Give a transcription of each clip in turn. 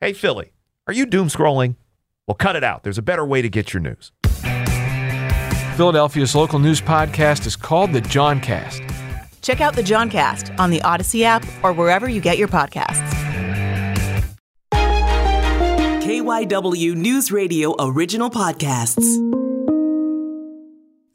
Hey, Philly, are you doom scrolling? Well, cut it out. There's a better way to get your news. Philadelphia's local news podcast is called The Johncast. Check out The Johncast on the Audacy app or wherever you get your podcasts. KYW News Radio original podcasts.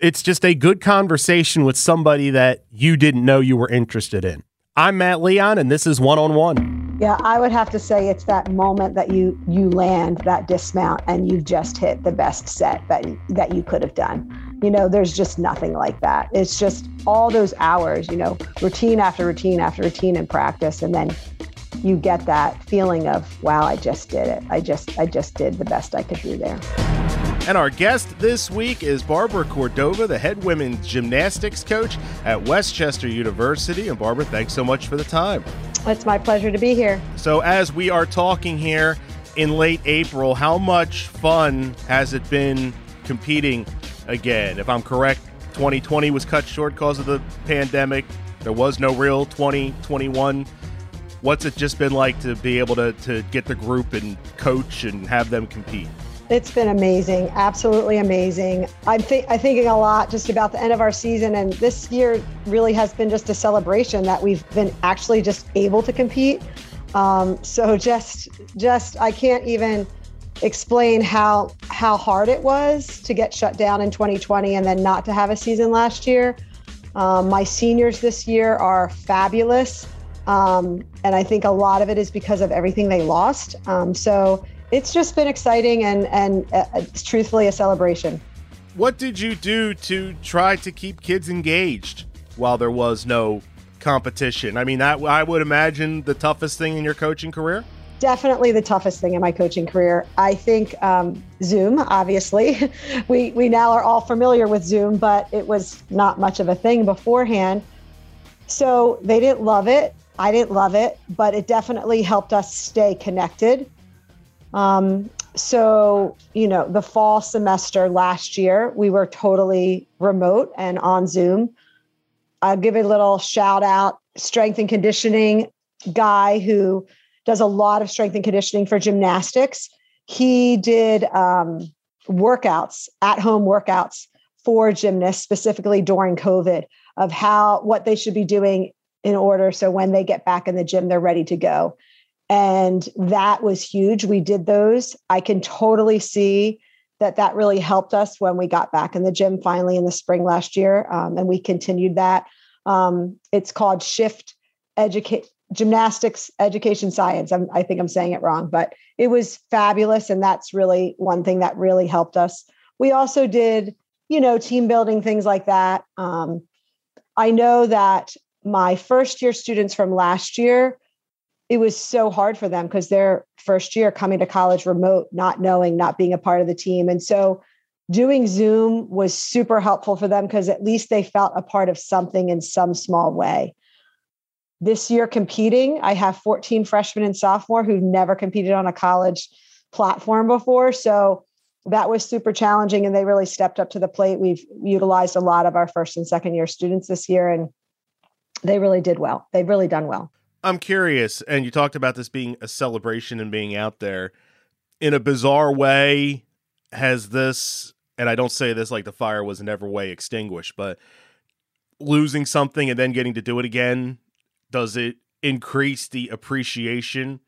It's just a good conversation with somebody that you didn't know you were interested in. I'm Matt Leon, and this is One on One. Yeah, I would have to say it's that moment that you you land that dismount and you've just hit the best set that that you could have done. You know, there's just nothing like that. It's just all those hours, you know, routine after routine after routine in practice, and then you get that feeling of wow i just did it i just i just did the best i could do there and our guest this week is Barbara Cordova, the head women's gymnastics coach at West Chester University. And Barbara, thanks so much for the time. It's my pleasure to be here. So, as we are talking here in late April, how much fun has it been competing again? If I'm correct, 2020 was cut short because of the pandemic. There was no real 2021 what's it just been like to be able to, to get the group and coach and have them compete? It's been amazing, absolutely amazing. I'm, th- I'm thinking a lot just about the end of our season, and this year really has been just a celebration that we've been actually just able to compete. Um, so just, just I can't even explain how how hard it was to get shut down in 2020 and then not to have a season last year. Um, my seniors this year are fabulous. Um, and I think a lot of it is because of everything they lost. Um, so it's just been exciting and, and uh, it's truthfully a celebration. What did you do to try to keep kids engaged while there was no competition? I mean, that I would imagine the toughest thing in your coaching career. Definitely the toughest thing in my coaching career. I think um, Zoom. Obviously, we we now are all familiar with Zoom, but it was not much of a thing beforehand. So they didn't love it. I didn't love it, but it definitely helped us stay connected. Um, so, you know, the fall semester last year, we were totally remote and on Zoom. I'll give a little shout out strength and conditioning guy who does a lot of strength and conditioning for gymnastics. He did um, workouts, at home workouts for gymnasts, specifically during COVID, of how what they should be doing in order so when they get back in the gym they're ready to go and that was huge. We did those. I can totally see that that really helped us when we got back in the gym finally in the spring last year um, and we continued that. Um, it's called shift educate gymnastics education science. I'm, i think i'm saying it wrong but it was fabulous and that's really one thing that really helped us. We also did you know team building things like that. Um, i know that my first year students from last year, it was so hard for them because their first year coming to college remote, not knowing, not being a part of the team. And so doing Zoom was super helpful for them because at least they felt a part of something in some small way. This year, competing, I have 14 freshmen and sophomore who've never competed on a college platform before. So that was super challenging and they really stepped up to the plate. We've utilized a lot of our first and second year students this year and they really did well. They've really done well. I'm curious, and you talked about this being a celebration and being out there. In a bizarre way, has this, and I don't say this like the fire was never way extinguished, but losing something and then getting to do it again, does it increase the appreciation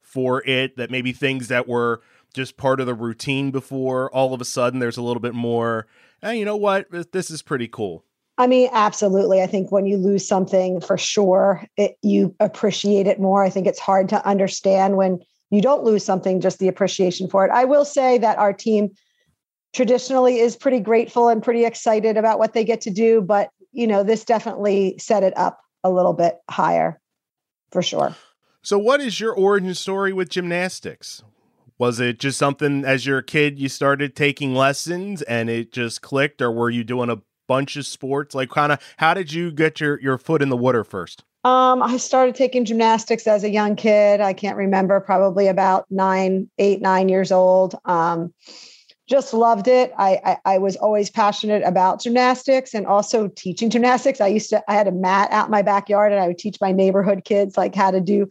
for it that maybe things that were just part of the routine before all of a sudden there's a little bit more, hey, you know what? This is pretty cool. I mean, absolutely. I think when you lose something for sure, it, you appreciate it more. I think it's hard to understand when you don't lose something, just the appreciation for it. I will say that our team traditionally is pretty grateful and pretty excited about what they get to do, but you know, this definitely set it up a little bit higher for sure. So, what is your origin story with gymnastics? Was it just something as you're a kid you started taking lessons and it just clicked, or were you doing a bunch of sports? Like, kind of, how did you get your your foot in the water first? Um, I started taking gymnastics as a young kid. I can't remember, probably about nine, eight, nine years old. Um, just loved it. I, I, I was always passionate about gymnastics and also teaching gymnastics. I used to I had a mat out in my backyard and I would teach my neighborhood kids like how to do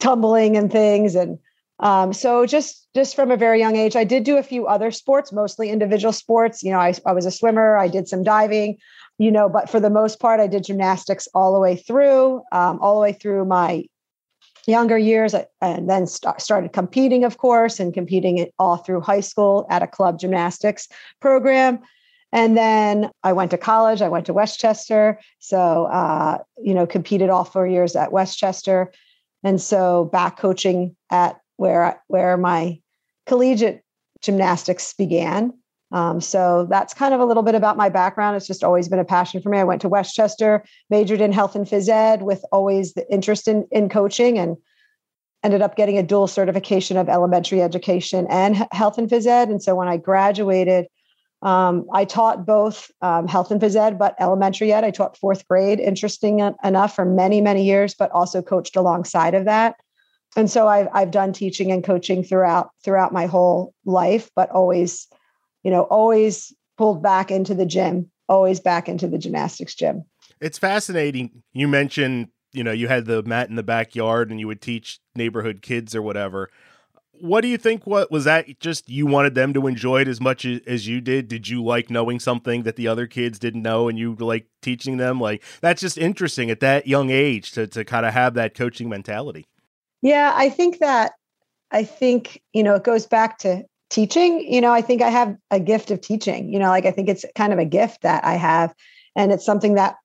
tumbling and things. And Um, so just just from a very young age, I did do a few other sports, mostly individual sports. You know, I, I was a swimmer, I did some diving, you know, but for the most part, I did gymnastics all the way through, um, all the way through my younger years, and then st- started competing, of course, and competing all through high school at a club gymnastics program. And then I went to college. I went to West Chester. So, uh, you know, competed all four years at West Chester. And so back coaching at where, where my collegiate gymnastics began. Um, so that's kind of a little bit about my background. It's just always been a passion for me. I went to West Chester, majored in health and phys ed with always the interest in, in coaching and ended up getting a dual certification of elementary education and health and phys ed. And so when I graduated, um, I taught both um, health and phys ed, but elementary ed. I taught fourth grade, interesting enough, for many, many years, but also coached alongside of that. And so I've I've done teaching and coaching throughout throughout my whole life, but always, you know, always pulled back into the gym, always back into the gymnastics gym. It's fascinating. You mentioned, you know, you had the mat in the backyard and you would teach neighborhood kids or whatever what do you think what was that just you wanted them to enjoy it as much as you did did you like knowing something that the other kids didn't know and you like teaching them like that's just interesting at that young age to, to kind of have that coaching mentality yeah i think that i think you know it goes back to teaching you know i think i have a gift of teaching you know like i think it's kind of a gift that i have and it's something that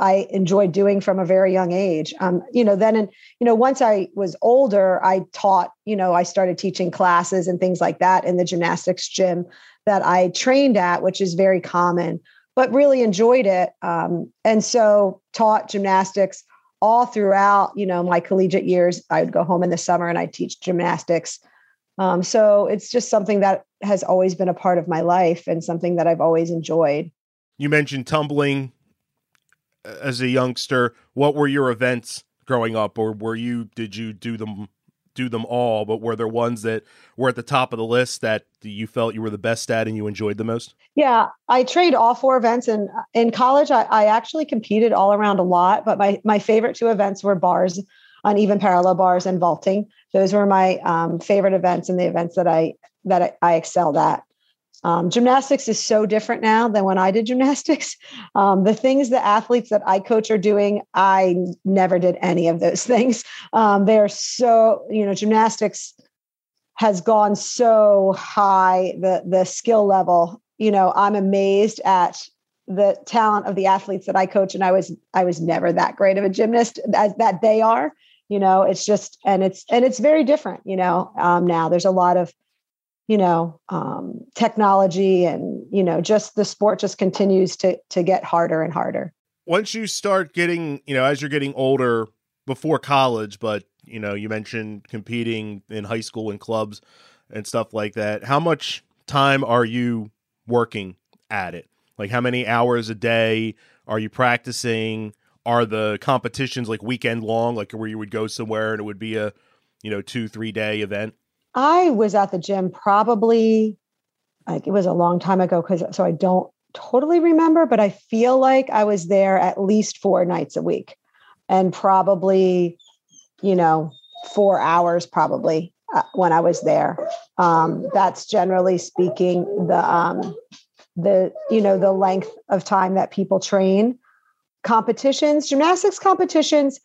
I enjoyed doing from a very young age. Um, you know, then, and you know, once I was older, I taught. You know, I started teaching classes and things like that in the gymnastics gym that I trained at, which is very common. But really enjoyed it, um, and so taught gymnastics all throughout. You know, my collegiate years. I would go home in the summer and I teach gymnastics. Um, so it's just something that has always been a part of my life and something that I've always enjoyed. You mentioned tumbling as a youngster, what were your events growing up, or were you did you do them do them all? But were there ones that were at the top of the list that you felt you were the best at and you enjoyed the most? Yeah, I trained all four events, and in college, I, I actually competed all around a lot. But my my favorite two events were bars, uneven parallel bars, and vaulting. Those were my um, favorite events and the events that I that I, I excelled at. Um, gymnastics is so different now than when I did gymnastics. Um, the things the athletes that I coach are doing, I never did any of those things. Um, they're so, you know, gymnastics has gone so high, the the skill level. You know, I'm amazed at the talent of the athletes that I coach, and I was I was never that great of a gymnast as that they are. You know, it's just and it's and it's very different. You know, um, now there's a lot of you know um, technology and you know just the sport just continues to to get harder and harder. Once you start getting you know as you're getting older before college but you know you mentioned competing in high school and clubs and stuff like that how much time are you working at it? Like how many hours a day are you practicing? Are the competitions like weekend long? Like where you would go somewhere and it would be a you know two three day event I was at the gym probably like it was a long time ago because so I don't totally remember, but I feel like I was there at least four nights a week and probably, you know, four hours probably uh, when I was there. Um, that's generally speaking the um, the you know the length of time that people train. Competitions, gymnastics competitions,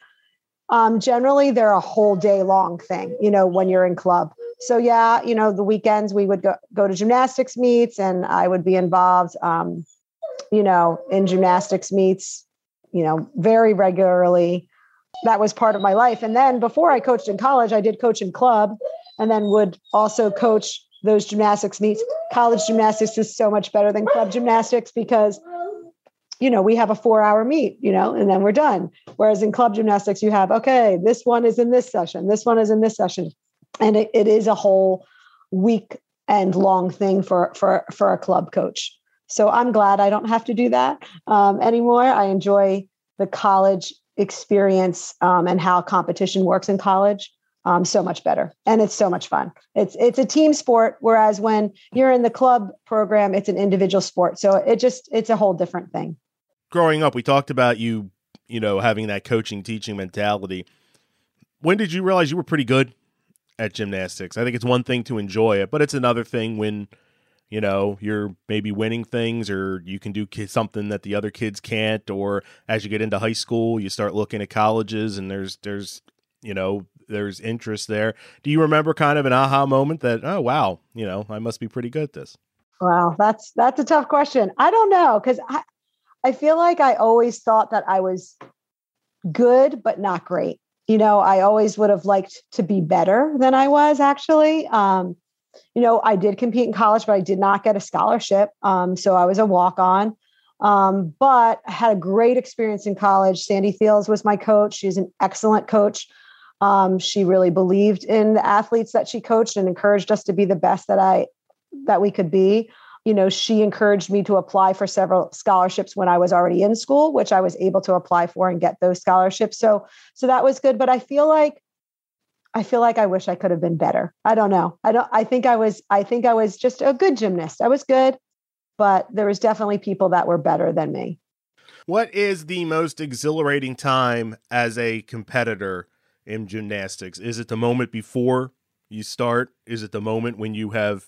um, generally they're a whole day long thing. You know, when you're in club, so yeah, you know, the weekends we would go, go to gymnastics meets and I would be involved, um, you know, in gymnastics meets, you know, very regularly. That was part of my life. And then before I coached in college, I did coach in club and then would also coach those gymnastics meets. College gymnastics is so much better than club gymnastics because you know, we have a four hour meet, you know, and then we're done. Whereas in club gymnastics, you have, okay, this one is in this session, this one is in this session and it, it is a whole week and long thing for for for a club coach. So i'm glad i don't have to do that um, anymore. I enjoy the college experience um, and how competition works in college um, so much better. And it's so much fun. It's it's a team sport whereas when you're in the club program it's an individual sport. So it just it's a whole different thing. Growing up we talked about you you know having that coaching teaching mentality. When did you realize you were pretty good at gymnastics. I think it's one thing to enjoy it, but it's another thing when you know you're maybe winning things or you can do something that the other kids can't or as you get into high school you start looking at colleges and there's there's you know there's interest there. Do you remember kind of an aha moment that oh wow you know i must be pretty good at this wow that's that's a tough question. I don't know because i i feel like i always thought that i was good but not great you know i always would have liked to be better than i was actually um you know, I did compete in college, but I did not get a scholarship. Um, so I was a walk on. Um, but I had a great experience in college. Sandy Fields was my coach. She's an excellent coach. Um, she really believed in the athletes that she coached and encouraged us to be the best that I that we could be. You know, she encouraged me to apply for several scholarships when I was already in school, which I was able to apply for and get those scholarships. So, so that was good. But I feel like I feel like I wish I could have been better. I don't know. I don't I think I was I think I was just a good gymnast. I was good, but there was definitely people that were better than me. What is the most exhilarating time as a competitor in gymnastics? Is it the moment before you start? Is it the moment when you have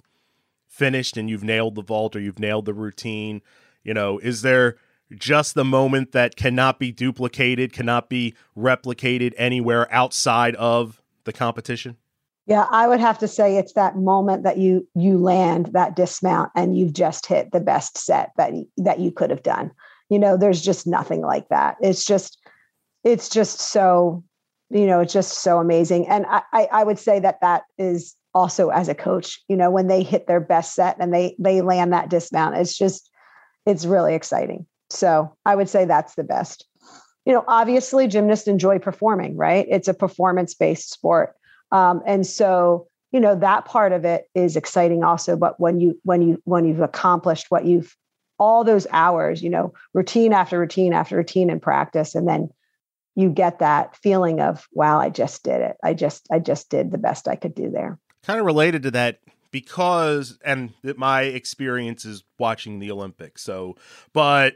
finished and you've nailed the vault or you've nailed the routine? You know, is there just the moment that cannot be duplicated, cannot be replicated anywhere outside of the competition? Yeah, I would have to say it's that moment that you you land that dismount and you've just hit the best set that that you could have done. You know, there's just nothing like that. It's just it's just so you know it's just so amazing and I, I i would say that that is also as a coach you know when they hit their best set and they they land that dismount it's just it's really exciting so i would say that's the best you know, obviously gymnasts enjoy performing, right? It's a performance based sport. Um, and so, you know, that part of it is exciting also. But when you, when you, when you've accomplished what you've, all those hours, you know, routine after routine after routine in practice, and then you get that feeling of, wow, I just did it. I just, I just did the best I could do there. Kind of related to that because, and my experience is watching the Olympics. So, but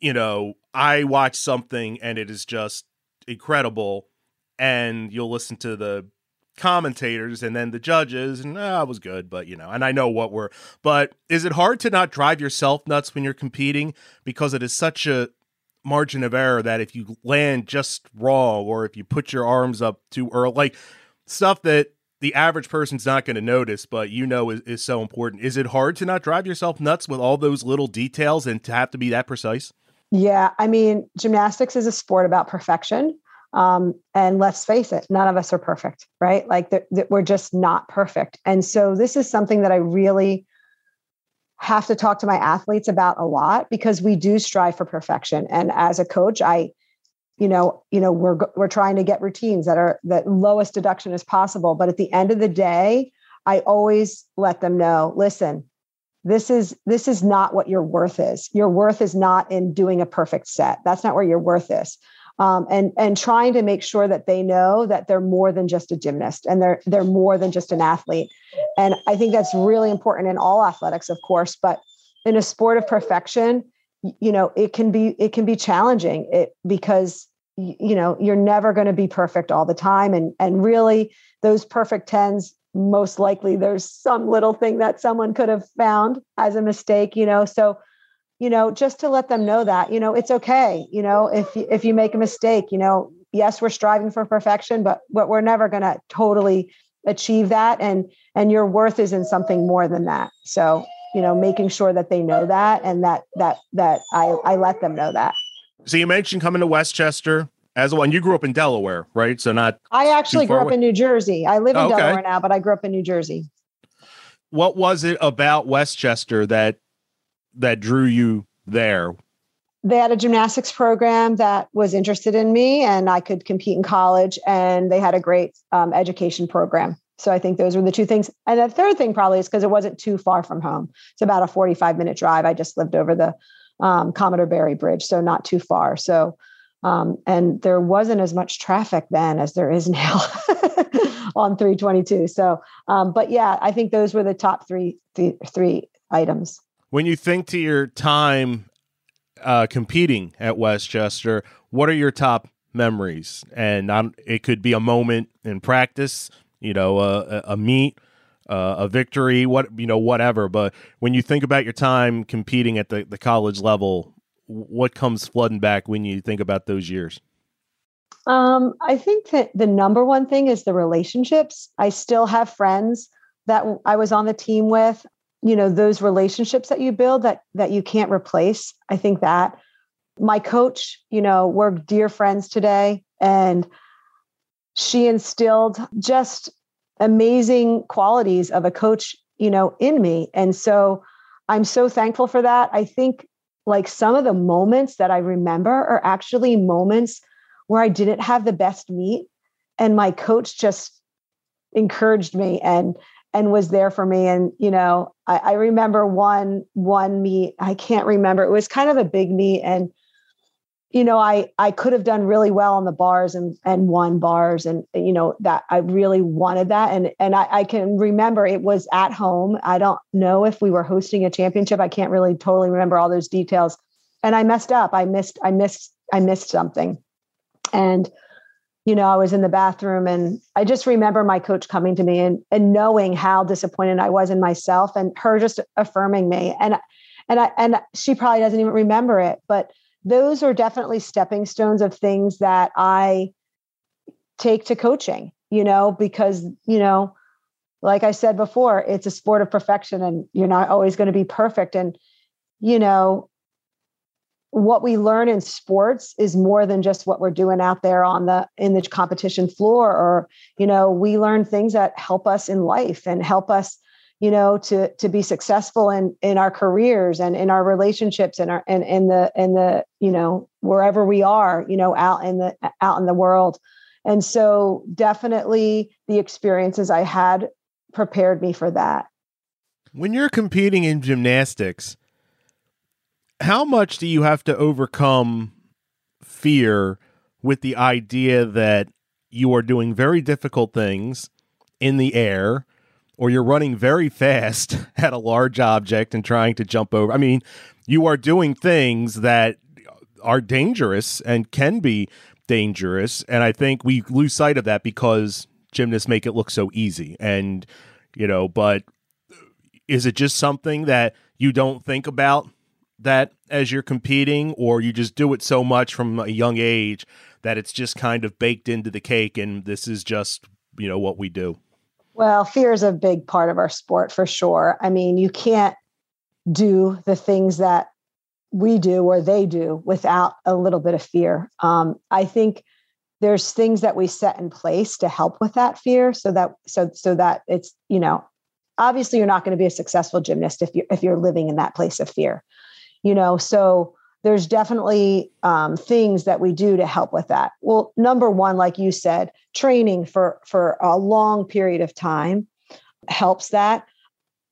you know, I watch something and it is just incredible, and you'll listen to the commentators and then the judges, and ah, it was good, but you know, and I know what we're. But is it hard to not drive yourself nuts when you're competing because it is such a margin of error that if you land just wrong or if you put your arms up too early, like stuff that the average person's not going to notice, but you know is, is so important. Is it hard to not drive yourself nuts with all those little details and to have to be that precise? Yeah, I mean, gymnastics is a sport about perfection. Um, and let's face it, none of us are perfect, right? Like we're just not perfect. And so this is something that I really have to talk to my athletes about a lot because we do strive for perfection. And as a coach, I, you know, you know, we're we're trying to get routines that are the lowest deduction as possible. But at the end of the day, I always let them know, listen, this is this is not what your worth is. Your worth is not in doing a perfect set. That's not where your worth is. Um, and and trying to make sure that they know that they're more than just a gymnast and they're they're more than just an athlete. And i think that's really important in all athletics of course but in a sport of perfection you know it can be it can be challenging it because you know you're never going to be perfect all the time and and really those perfect tens most likely there's some little thing that someone could have found as a mistake you know? So you know just to let them know that you know it's okay you know if if you make a mistake you know yes we're striving for perfection but but we're never going to totally achieve that and and your worth is in something more than that. So you know making sure that they know that and that that that i i let them know that so you mentioned coming to West Chester as well. And you grew up in Delaware, right? So not. I actually grew up away. in New Jersey. I live in oh, okay. Delaware now, but I grew up in New Jersey. What was it about West Chester that that drew you there? They had a gymnastics program that was interested in me, and I could compete in college. And they had a great um, education program. So I think those were the two things. And the third thing probably is because it wasn't too far from home. It's about a 45 minute drive. I just lived over the um, Commodore Barry Bridge, so not too far. So um, and there wasn't as much traffic then as there is now on 322. So, um, but yeah, I think those were the top three three items. When you think to your time uh, competing at West Chester, what are your top memories? And it could be a moment in practice, you know, a, a meet, uh, a victory, what you know, whatever. But when you think about your time competing at the, the college level, what comes flooding back when you think about those years? Um, I think that the number one thing is the relationships. I still have friends that I was on the team with. You know, those relationships that you build that that you can't replace. I think that my coach, you know, we're dear friends today, and she instilled just amazing qualities of a coach, you know, in me. And so I'm so thankful for that. I think like some of the moments that I remember are actually moments where I didn't have the best meet and my coach just encouraged me and and was there for me and you know I, I remember one one meet I can't remember it was kind of a big meet and you know i i could have done really well on the bars and and won bars and you know that i really wanted that. And and I, I can remember it was at home. I don't know if we were hosting a championship. I can't really totally remember all those details. And i messed up. I missed i missed i missed something. And you know i was in the bathroom and i just remember my coach coming to me and and knowing how disappointed i was in myself and her just affirming me. And and i and she probably doesn't even remember it but those are definitely stepping stones of things that I take to coaching, you know, because, you know, like I said before, it's a sport of perfection and you're not always going to be perfect. And, you know, what we learn in sports is more than just what we're doing out there on the in the competition floor or you know we learn things that help us in life and help us you know to to be successful in in our careers and in our relationships and our and in the in the you know wherever we are you know out in the out in the world. And so definitely the experiences i had prepared me for that. When you're competing in gymnastics how much do you have to overcome fear with the idea that you are doing very difficult things in the air or you're running very fast at a large object and trying to jump over. I mean, you are doing things that are dangerous and can be dangerous. And I think we lose sight of that because gymnasts make it look so easy. And, you know, but is it just something that you don't think about that as you're competing, or you just do it so much from a young age that it's just kind of baked into the cake and this is just, you know, what we do? Well, fear is a big part of our sport for sure. I mean, you can't do the things that we do or they do without a little bit of fear. Um, I think there's things that we set in place to help with that fear, so that so so that it's you know, obviously you're not going to be a successful gymnast if you if you're living in that place of fear, you know. So there's definitely um, things that we do to help with that. Well, number one, like you said, training for for a long period of time helps that.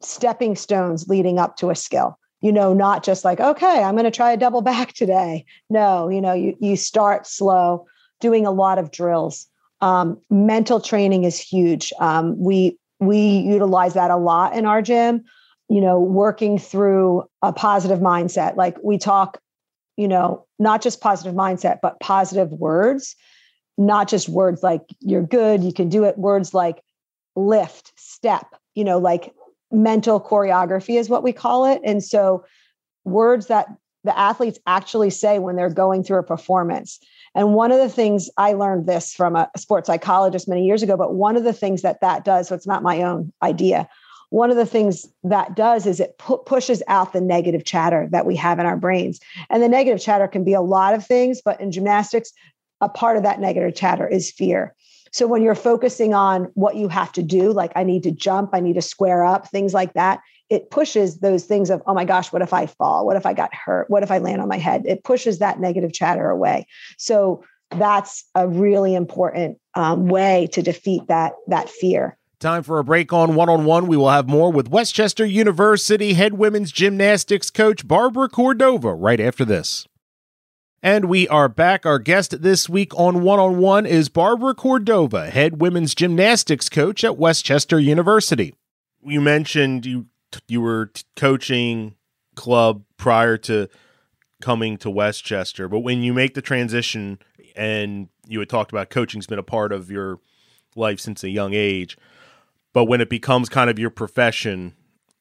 Stepping stones leading up to a skill. You know, not just like, okay, I'm going to try a double back today. No, you know, you you start slow, doing a lot of drills. Um, mental training is huge. Um, we we utilize that a lot in our gym you know working through a positive mindset like we talk you know, not just positive mindset, but positive words, not just words like you're good, you can do it, words like lift, step, you know, like mental choreography is what we call it. And so words that the athletes actually say when they're going through a performance. And one of the things I learned this from a sports psychologist many years ago, but one of the things that that does, so it's not my own idea, one of the things that does is it pu- pushes out the negative chatter that we have in our brains. And the negative chatter can be a lot of things, but in gymnastics, a part of that negative chatter is fear. So when you're focusing on what you have to do, like I need to jump, I need to square up, things like that, it pushes those things of, oh my gosh, what if I fall? What if I got hurt? What if I land on my head? It pushes that negative chatter away. So that's a really important um, way to defeat that that fear. Time for a break on one on one. We will have more with West Chester University head women's gymnastics coach Barbara Cordova right after this. And we are back. Our guest this week on One on One is Barbara Cordova, head women's gymnastics coach at West Chester University. You mentioned you you were coaching club prior to coming to West Chester, but when you make the transition and you had talked about coaching's been a part of your life since a young age. But when it becomes kind of your profession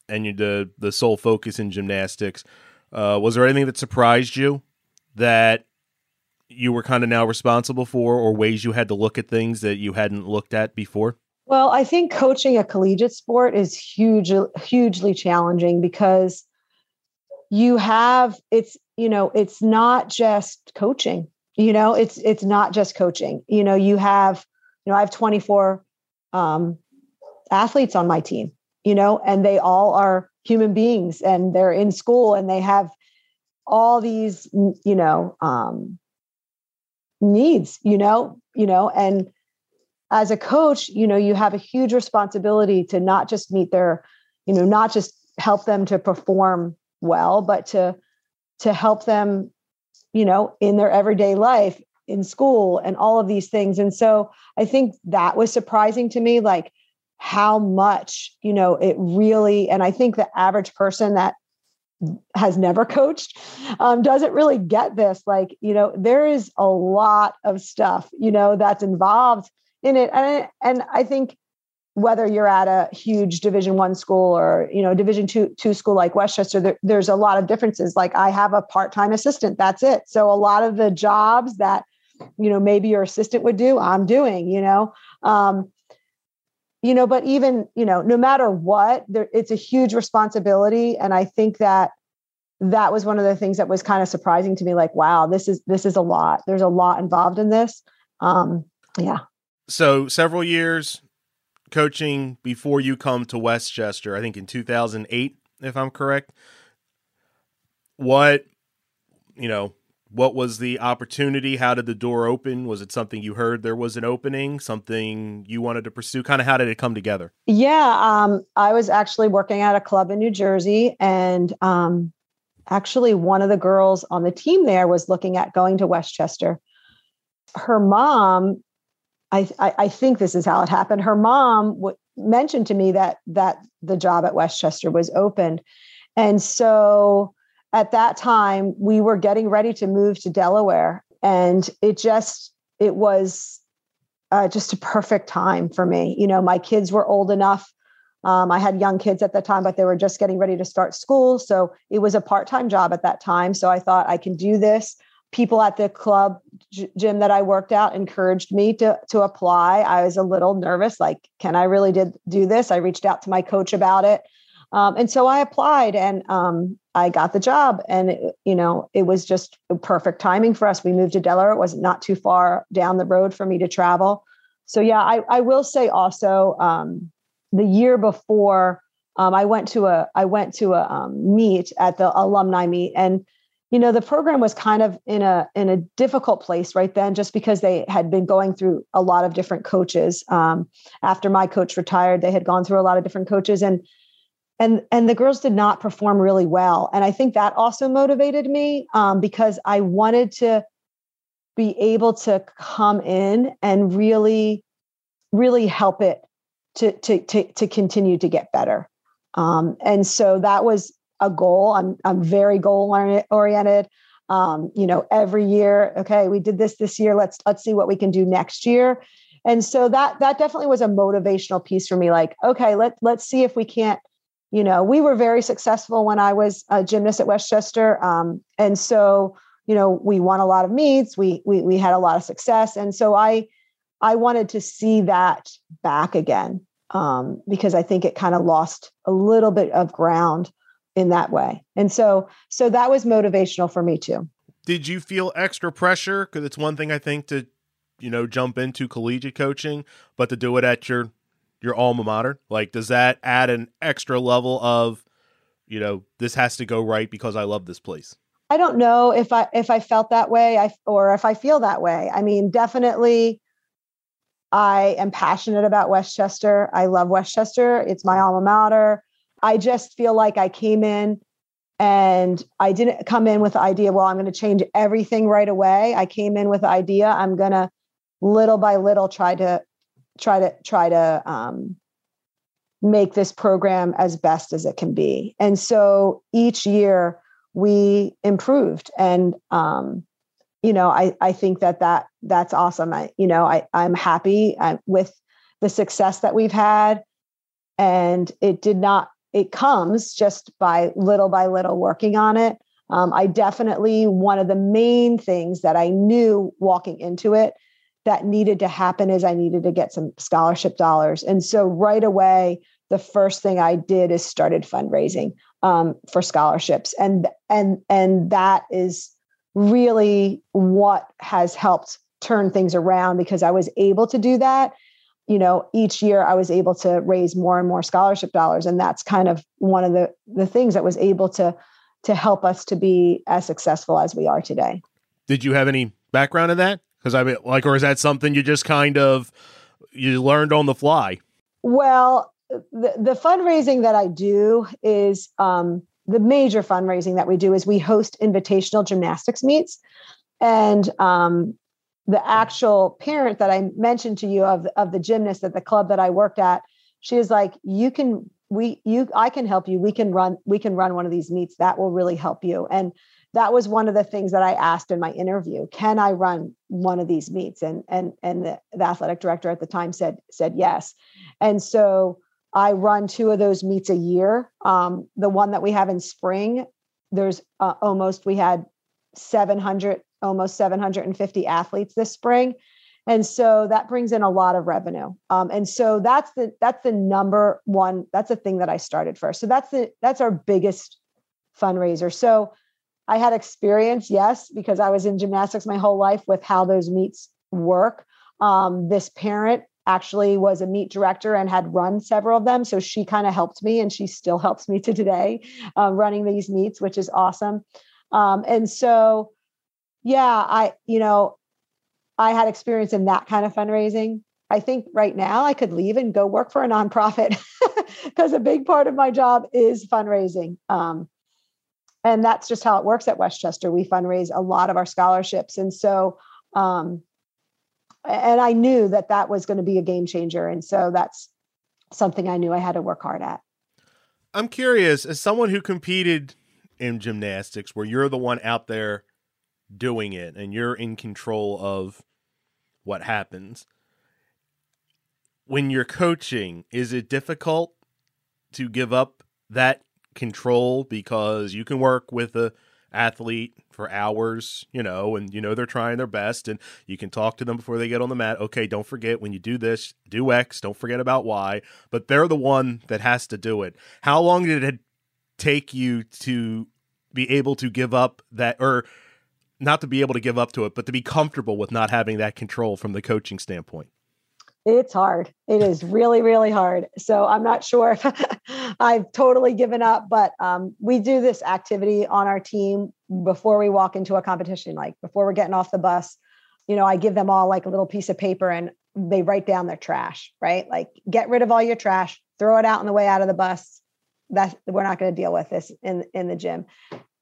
and you the the sole focus in gymnastics, uh, was there anything that surprised you that you were kind of now responsible for, or ways you had to look at things that you hadn't looked at before? Well, I think coaching a collegiate sport is huge, hugely challenging because you have it's you know it's not just coaching. You know, it's it's not just coaching. You know, you have you know I have 24 um, athletes on my team. You know, and they all are human beings, and they're in school, and they have all these you know um, needs. You know, you know, and as a coach, you know, you have a huge responsibility to not just meet their, you know, not just help them to perform well, but to to help them, you know, in their everyday life, in school and all of these things. And so I think that was surprising to me, like how much, you know, it really, and I think the average person that has never coached um, doesn't really get this like you know there is a lot of stuff you know that's involved in it. And I, and I think whether you're at a huge division one school or you know division two two school like West Chester there, there's a lot of differences. Like i have a part-time assistant that's it. So a lot of the jobs that you know maybe your assistant would do i'm doing you know? Um, you know but even you know no matter what there, it's a huge responsibility. And i think that that was one of the things that was kind of surprising to me like wow this is this is a lot. There's a lot involved in this. Um, yeah. So several years coaching before you come to West Chester, I think in 2008, if I'm correct. What, you know, what was the opportunity? How did the door open? Was it something you heard there was an opening, something you wanted to pursue? Kind of how did it come together? Yeah, um, I was actually working at a club in New Jersey, and um, actually, one of the girls on the team there was looking at going to West Chester. Her mom I, I, think this is how it happened. Her mom w- mentioned to me that that the job at West Chester was opened, and so at that time we were getting ready to move to Delaware, and it just it was uh, just a perfect time for me. You know, my kids were old enough. Um, I had young kids at the time, but they were just getting ready to start school, so it was a part time job at that time. So I thought I can do this people at the club gym that I worked at encouraged me to to apply. I was a little nervous, like, can I really did do this? I reached out to my coach about it, um, and so I applied, and um, I got the job. And it, you know, it was just perfect timing for us. We moved to Delaware; it was not too far down the road for me to travel. So yeah, I, I will say also um, the year before. Um, I went to a I went to a um, meet at the alumni meet, and you know the program was kind of in a in a difficult place right then just because they had been going through a lot of different coaches um, after my coach retired they had gone through a lot of different coaches and and and the girls did not perform really well and i think that also motivated me um, because i wanted to be able to come in and really really help it to to to, to continue to get better um, and so that was a goal. I'm I'm very goal oriented. Um, you know, every year, okay, we did this this year. Let's let's see what we can do next year. And so that that definitely was a motivational piece for me. Like, okay, let let's see if we can't. You know, we were very successful when I was a gymnast at West Chester, um, and so you know we won a lot of meets. We we we had a lot of success, and so I I wanted to see that back again um, because I think it kind of lost a little bit of ground in that way. And so so that was motivational for me too. Did you feel extra pressure cuz it's one thing I think to you know jump into collegiate coaching, but to do it at your your alma mater? Like does that add an extra level of you know, this has to go right because I love this place? I don't know if I if I felt that way I or if I feel that way. I mean, definitely I am passionate about West Chester. I love West Chester. It's my alma mater. I just feel like I came in and I didn't come in with the idea, well, I'm going to change everything right away. I came in with the idea, I'm going to little by little try to try to try to um, make this program as best as it can be. And so each year we improved and um, you know I, I think that that that's awesome I, you know I, i'm happy with the success that we've had. And it did not, it comes just by little by little working on it. Um, I definitely, one of the main things that I knew walking into it that needed to happen is I needed to get some scholarship dollars. And so right away, the first thing I did is started fundraising um, for scholarships. And and and that is really what has helped turn things around because I was able to do that you know each year i was able to raise more and more scholarship dollars and that's kind of one of the the things that was able to to help us to be as successful as we are today did you have any background in that because i mean like or is that something you just kind of you learned on the fly well the, the fundraising that i do is um, the major fundraising that we do is we host invitational gymnastics meets and um, the actual parent that I mentioned to you of of the gymnast at the club that I worked at, she is like, you can we you I can help you. We can run we can run one of these meets. That will really help you. And that was one of the things that I asked in my interview. Can I run one of these meets? And and and the, the athletic director at the time said said yes. And so I run two of those meets a year. Um, the one that we have in spring, there's uh, almost we had 700 almost 750 athletes this spring and so that brings in a lot of revenue um, and so that's the that's the number one that's the thing that i started first so that's the that's our biggest fundraiser so i had experience yes because i was in gymnastics my whole life with how those meets work um, this parent actually was a meet director and had run several of them so she kind of helped me and she still helps me to today uh, running these meets which is awesome um, and so yeah, I, you know, I had experience in that kind of fundraising. I think right now I could leave and go work for a nonprofit because a big part of my job is fundraising. Um, and that's just how it works at West Chester. We fundraise a lot of our scholarships. And so, um, and I knew that that was going to be a game changer. And so that's something I knew I had to work hard at. I'm curious, as someone who competed in gymnastics, where you're the one out there doing it and you're in control of what happens. When you're coaching, is it difficult to give up that control because you can work with a athlete for hours, you know, and you know they're trying their best and you can talk to them before they get on the mat. Okay, don't forget when you do this, do X, don't forget about Y, but they're the one that has to do it. How long did it take you to be able to give up that or not to be able to give up to it, but to be comfortable with not having that control from the coaching standpoint? It's hard. It is really, really hard. So I'm not sure if I've totally given up, but um, we do this activity on our team before we walk into a competition, like before we're getting off the bus. You know, I give them all like a little piece of paper and they write down their trash, right? Like get rid of all your trash, throw it out on the way out of the bus. That we're not going to deal with this in in the gym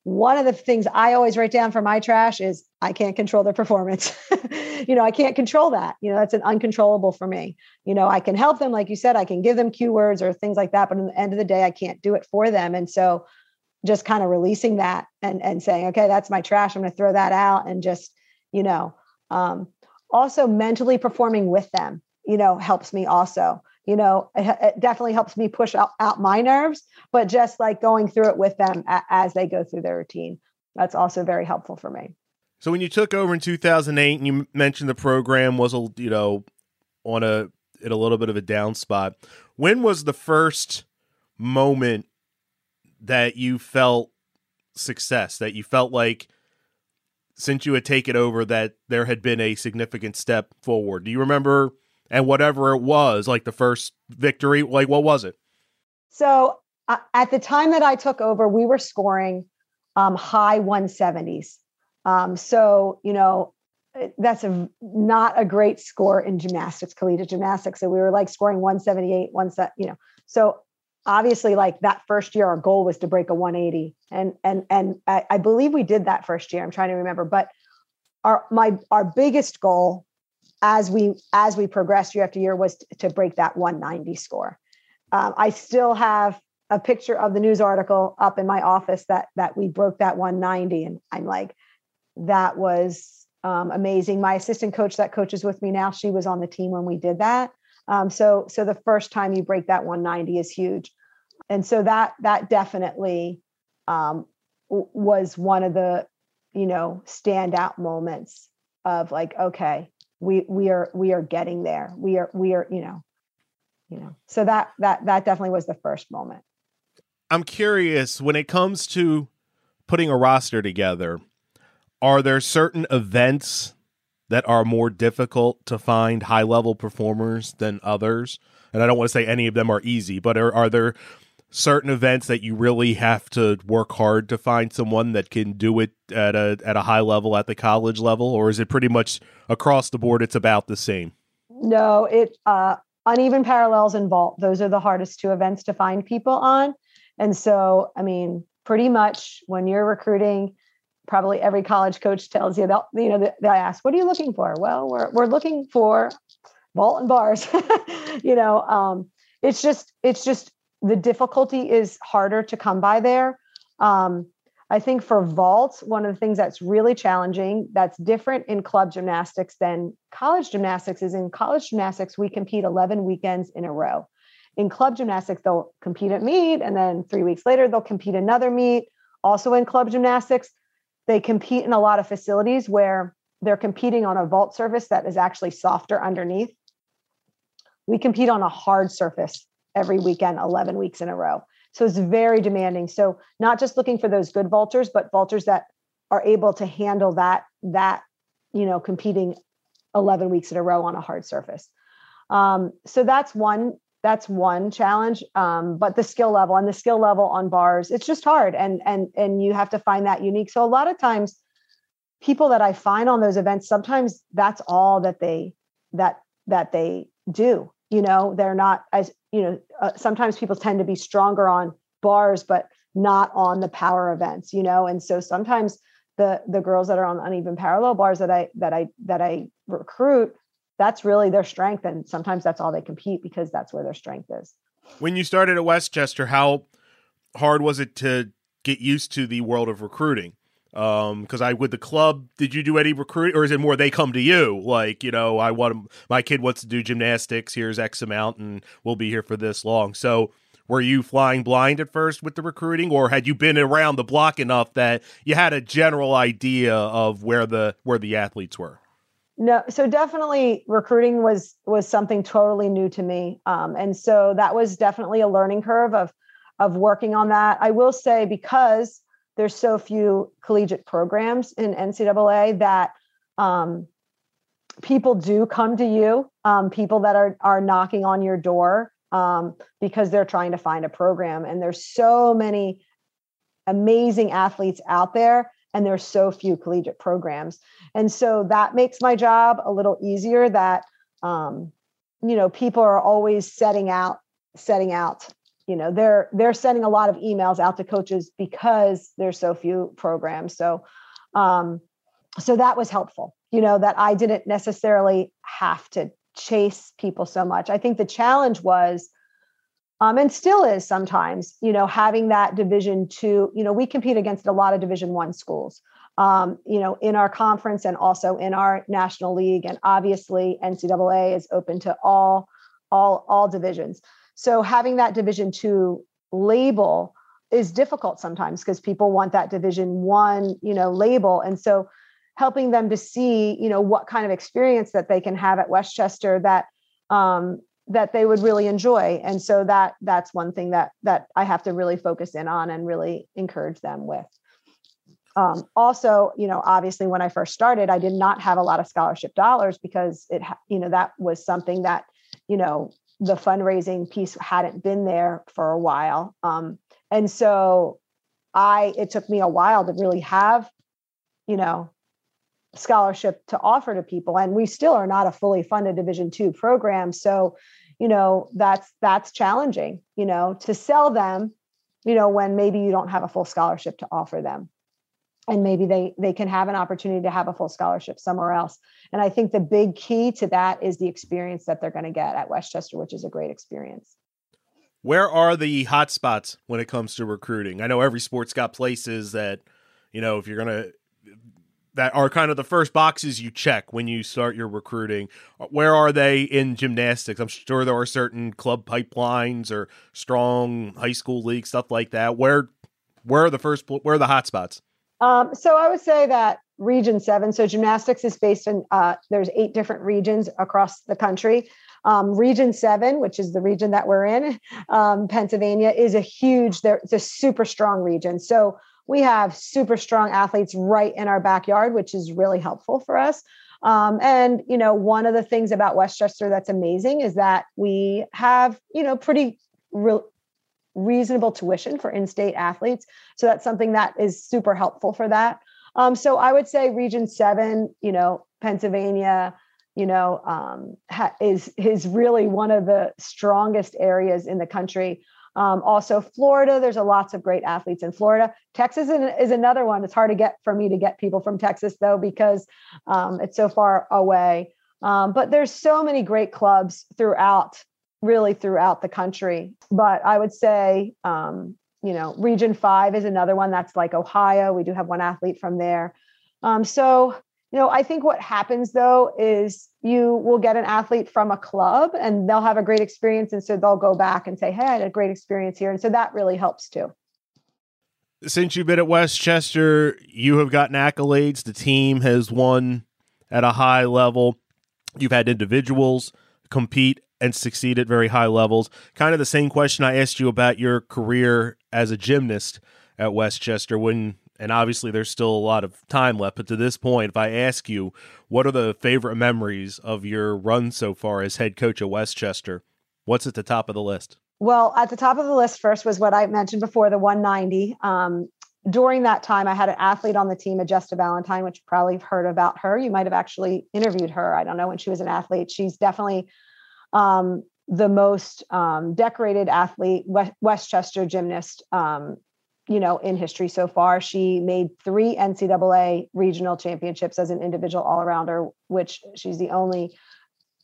one of the things I always write down for my trash is I can't control their performance. you know, I can't control that. You know, that's an uncontrollable for me. You know, I can help them, like you said, I can give them cue words or things like that, but in the end of the day, I can't do it for them. And so just kind of releasing that and and saying, okay, that's my trash. I'm going to throw that out and just, you know, um, also mentally performing with them, you know, helps me also you know it, it, definitely helps me push out, out my nerves but just like going through it with them a, as they go through their routine that's also very helpful for me. So when you took over in 2008 and you mentioned the program was a you know on a in a little bit of a down spot when was the first moment that you felt success that you felt like since you had taken over that there had been a significant step forward? Do you remember and whatever it was, like the first victory, like what was it? So uh, at the time that I took over, we were scoring um, high 170s. Um, so, you know, eh, that's a not a great score in gymnastics, collegiate gymnastics. So we were like scoring 178, one set, you know. So obviously, like that first year, our goal was to break a 180. And and and I, I believe we did that first year. I'm trying to remember, but our my our biggest goal as we as we progressed year after year was to, break that 190 score. Um, I still have a picture of the news article up in my office that that we broke that 190, and I'm like, that was um, amazing. My assistant coach that coaches with me now, she was on the team when we did that. Um, so so the first time you break that 190 is huge, and so that that definitely um, was one of the you know standout moments of like okay we we are we are getting there. We are we are you know you know. So that that that definitely was the first moment. I'm curious when it comes to putting a roster together, are there certain events that are more difficult to find high level performers than others? And I don't want to say any of them are easy, but are, are there certain events that you really have to work hard to find someone that can do it at a at a high level at the college level or is it pretty much across the board it's about the same? no it uh uneven parallels and vault. Those are the hardest two events to find people on. And so i mean pretty much when you're recruiting probably every college coach tells you that you know they, they ask what are you looking for? Well we're, we're looking for vault and bars you know um it's just it's just the difficulty is harder to come by there um I think for vault, one of the things that's really challenging, that's different in club gymnastics than college gymnastics, is in college gymnastics, we compete 11 weekends in a row. In club gymnastics, they'll compete at meet, and then three weeks later, they'll compete another meet. Also in club gymnastics, they compete in a lot of facilities where they're competing on a vault surface that is actually softer underneath. We compete on a hard surface every weekend, 11 weeks in a row. So it's very demanding. So not just looking for those good vaulters, but vaulters that are able to handle that that you know competing 11 weeks in a row on a hard surface. Um, so that's one that's one challenge. Um, but the skill level and the skill level on bars, it's just hard, and and and you have to find that unique. So a lot of times, people that I find on those events, sometimes that's all that they that that they do you know they're not as you know uh, sometimes people tend to be stronger on bars but not on the power events you know and so sometimes the the girls that are on uneven parallel bars that i that i that i recruit that's really their strength and sometimes that's all they compete because that's where their strength is When you started at West Chester, how hard was it to get used to the world of recruiting? Um, because I with the club, did you do any recruiting, or is it more they come to you? Like, you know, I want my kid wants to do gymnastics. Here's X amount, and we'll be here for this long. So, were you flying blind at first with the recruiting, or had you been around the block enough that you had a general idea of where the where the athletes were? no so definitely recruiting was was something totally new to me um, and so that was definitely a learning curve of of working on that i will say because there's so few collegiate programs in ncaa that um, people do come to you um, people that are are knocking on your door um, because they're trying to find a program. And there's so many amazing athletes out there and there's so few collegiate programs. And so that makes my job a little easier that um, you know people are always setting out setting out you know they're they're sending a lot of emails out to coaches because there's so few programs. So um so that was helpful you know that i didn't necessarily have to chase people so much. I think the challenge was um, and still is sometimes you know having that division two you know we compete against a lot of division one schools um, you know in our conference and also in our national league. And obviously ncaa is open to all all all divisions so having that division two label is difficult sometimes because people want that division one you know label. And so helping them to see you know what kind of experience that they can have at West Chester that um, that they would really enjoy. And so that that's one thing that that i have to really focus in on and really encourage them with. Um, also you know obviously when i first started i did not have a lot of scholarship dollars because it you know that was something that you know the fundraising piece hadn't been there for a while. Um, and so i it took me a while to really have you know scholarship to offer to people and we still are not a fully funded division two program. So you know that's that's challenging you know to sell them you know when maybe you don't have a full scholarship to offer them and maybe they they can have an opportunity to have a full scholarship somewhere else and i think the big key to that is the experience that they're going to get at West Chester which is a great experience Where are the hot spots when it comes to recruiting? I know every sport's got places that, you know, if you're gonna that are kind of the first boxes you check when you start your recruiting. Where are they in gymnastics? I'm sure there are certain club pipelines or strong high school league stuff like that. Where where are the first where are the hot spots? Um, so I would say that region seven. So gymnastics is based in uh, there's eight different regions across the country. Um, region seven, which is the region that we're in, um, Pennsylvania, is a huge. There, it's a super strong region. So we have super strong athletes right in our backyard, which is really helpful for us. Um, and you know, one of the things about West Chester that's amazing is that we have you know pretty re- reasonable tuition for in-state athletes. So that's something that is super helpful for that. Um, so I would say Region Seven, you know, Pennsylvania, you know, um, ha- is is really one of the strongest areas in the country. Um, also, Florida, there's a lots of great athletes in Florida. Texas is another one. It's hard to get for me to get people from Texas though because um, it's so far away. Um, but there's so many great clubs throughout, really throughout the country. But I would say, um, you know, Region Five is another one. That's like Ohio. We do have one athlete from there. Um, so you know, I think what happens though is you will get an athlete from a club and they'll have a great experience. And so they'll go back and say, Hey, I had a great experience here. And so that really helps too. Since you've been at West Chester, you have gotten accolades. The team has won at a high level. You've had individuals compete and succeed at very high levels. Kind of the same question I asked you about your career as a gymnast at West Chester when and obviously there's still a lot of time left. But to this point, if I ask you, what are the favorite memories of your run so far as head coach at West Chester? What's at the top of the list? Well, at the top of the list first was what I mentioned before, the 190. Um, during that time, I had an athlete on the team, Majesta Valentine, which you probably heard about her. You might have actually interviewed her. I don't know when she was an athlete. She's definitely um, the most um, decorated athlete, West Chester gymnast um, you know, in history so far. She made three NCAA regional championships as an individual all arounder, which she's the only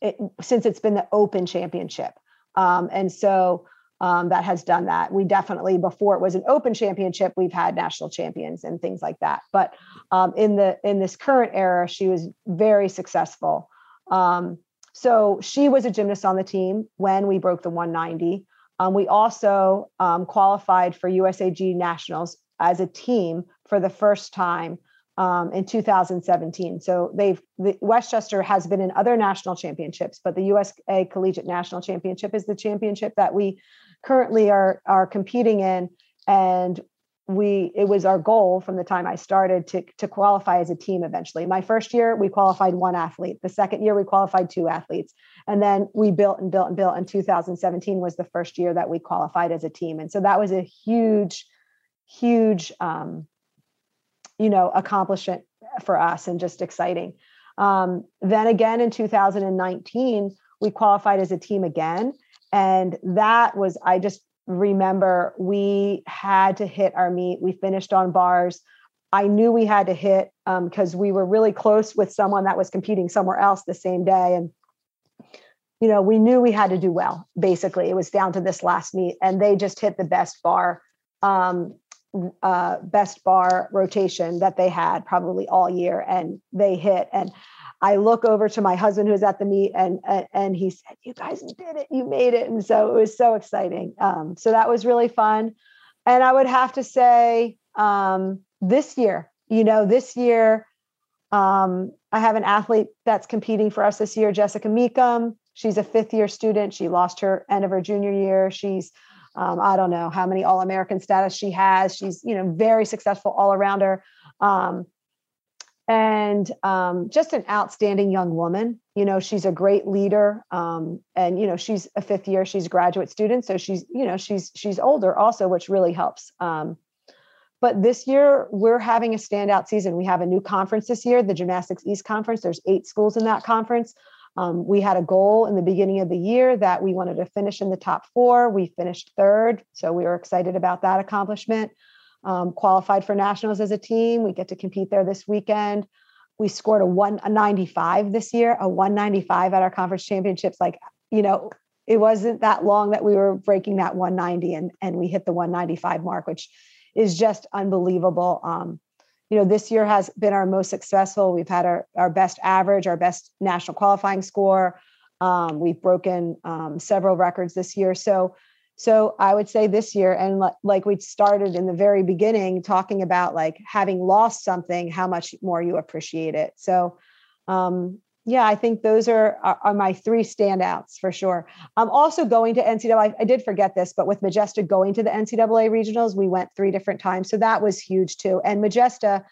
it, since it's been the Open Championship. Um, and so um, that has done that. We definitely, before it was an Open Championship, we've had national champions and things like that. But um, in the in this current era, she was very successful. Um, so she was a gymnast on the team when we broke the 190. Um, we also um, qualified for USAG Nationals as a team for the first time um, in 2017. So they've the, West Chester has been in other national championships, but the USA Collegiate National Championship is the championship that we currently are are competing in, and we it was our goal from the time I started to to qualify as a team eventually. My first year we qualified one athlete. The second year we qualified two athletes. And then we built and built and built and 2017 was the first year that we qualified as a team. And so that was a huge huge um, you know accomplishment for us and just exciting. Um, then again in 2019 we qualified as a team again and that was I just remember we had to hit our meet. We finished on bars. I knew we had to hit because um, we were really close with someone that was competing somewhere else the same day. And, you know, we knew we had to do well. Basically, it was down to this last meet, and they just hit the best bar, um, uh, best bar rotation that they had probably all year, and they hit. And I look over to my husband who's at the meet and and he said, "You guys did it! You made it!" And so it was so exciting. Um, so that was really fun. And I would have to say, um, this year, you know, this year, um, I have an athlete that's competing for us this year, Jessica Meekum. She's a fifth year student. She lost her end of her junior year. She's um, I don't know how many All American status she has. She's you know very successful all arounder. Um, and um, just an outstanding young woman. You know, she's a great leader, um, and you know, she's a fifth year. She's a graduate student, so she's you know she's she's older also, which really helps. Um, but this year we're having a standout season. We have a new conference this year, the Gymnastics East Conference. There's eight schools in that conference. Um, we had a goal in the beginning of the year that we wanted to finish in the top four. We finished third, so we were excited about that accomplishment um, qualified for nationals as a team. We get to compete there this weekend. We scored a 195 this year, a 195 at our conference championships. Like, you know, it wasn't that long that we were breaking that 190 and, and we hit the 195 mark, which is just unbelievable. Um, you know, this year has been our most successful. We've had our, our best average, our best national qualifying score. Um, we've broken um, several records this year. So, so I would say this year, and like we started in the very beginning, talking about like having lost something, how much more you appreciate it. So, um, yeah, I think those are, are, are my three standouts for sure. I'm also going to NCAA. I did forget this, but with Majesta going to the NCAA regionals, we went three different times, so that was huge too. And Majesta,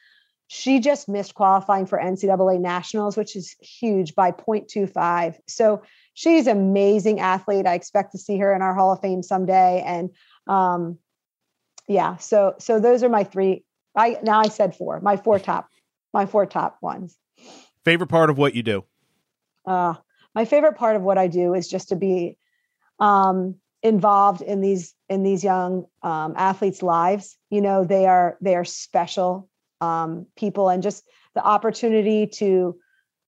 she just missed qualifying for NCAA nationals, which is huge by 0.25. So she's an amazing athlete. I expect to see her in our Hall of Fame someday. And um, yeah, so so those are my three. I now I said four. My four top, my four top ones. Favorite part of what you do? Uh, my favorite part of what I do is just to be um, involved in these in these young um, athletes' lives. You know, they are they are special um, people, and just the opportunity to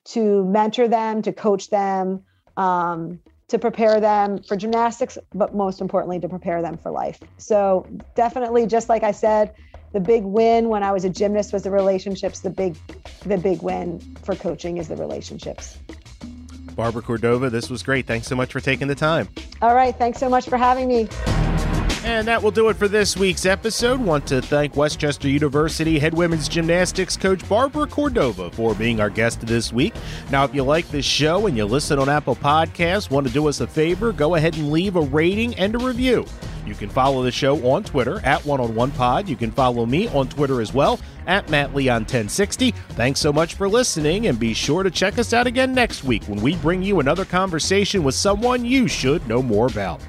to mentor them, to coach them, um, to prepare them for gymnastics, but most importantly, to prepare them for life. So definitely, just like I said, the big win when I was a gymnast was the relationships. The big, the big win for coaching is the relationships. Barbara Cordova, this was great. Thanks so much for taking the time. All right. Thanks so much for having me. And that will do it for this week's episode. Want to thank West Chester University head women's gymnastics coach Barbara Cordova for being our guest this week. Now, if you like this show and you listen on Apple Podcasts, want to do us a favor, go ahead and leave a rating and a review. You can follow the show on Twitter at One on One Pod. You can follow me on Twitter as well at Matt Leon 1060. Thanks so much for listening, and be sure to check us out again next week when we bring you another conversation with someone you should know more about.